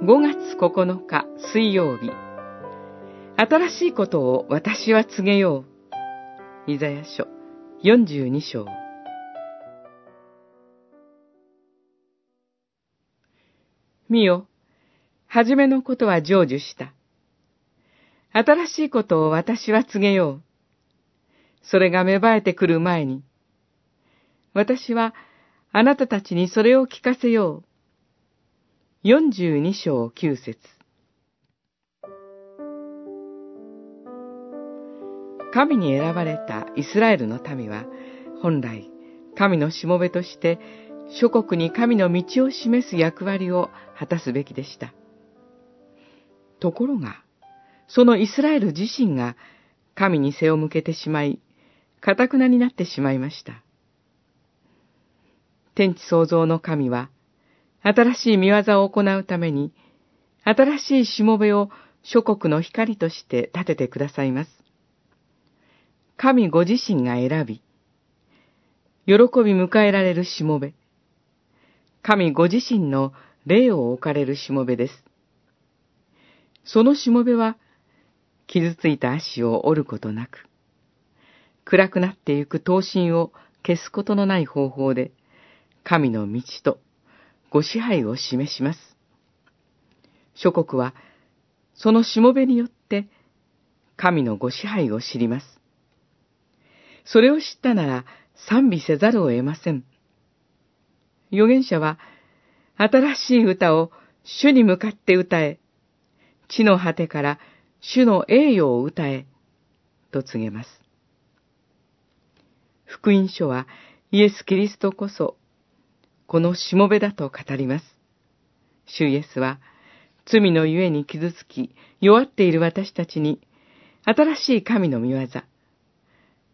5月9日水曜日。新しいことを私は告げよう。イザヤ書42章。見よ、はじめのことは成就した。新しいことを私は告げよう。それが芽生えてくる前に、私はあなたたちにそれを聞かせよう。42章9節神に選ばれたイスラエルの民は、本来、神のしもべとして、諸国に神の道を示す役割を果たすべきでした。ところが、そのイスラエル自身が神に背を向けてしまい、かたくなになってしまいました。天地創造の神は、新しい見業を行うために、新しいしもべを諸国の光として立ててくださいます。神ご自身が選び、喜び迎えられるしもべ、神ご自身の霊を置かれるしもべです。そのしもべは、傷ついた足を折ることなく、暗くなってゆく刀身を消すことのない方法で、神の道とご支配を示します。諸国は、そのしもべによって、神のご支配を知ります。それを知ったなら賛美せざるを得ません。預言者は、新しい歌を主に向かって歌え、地の果てから主の栄誉を歌え、と告げます。福音書はイエス・キリストこそ、このしもべだと語ります。主イエスは、罪のゆえに傷つき、弱っている私たちに、新しい神の御業、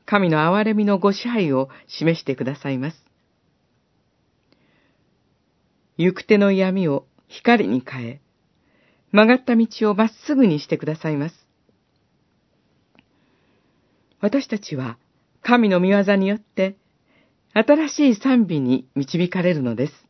神の憐れみのご支配を示してくださいます。行く手の闇を光に変え、曲がった道をまっすぐにしてくださいます。私たちは神の御業によって新しい賛美に導かれるのです。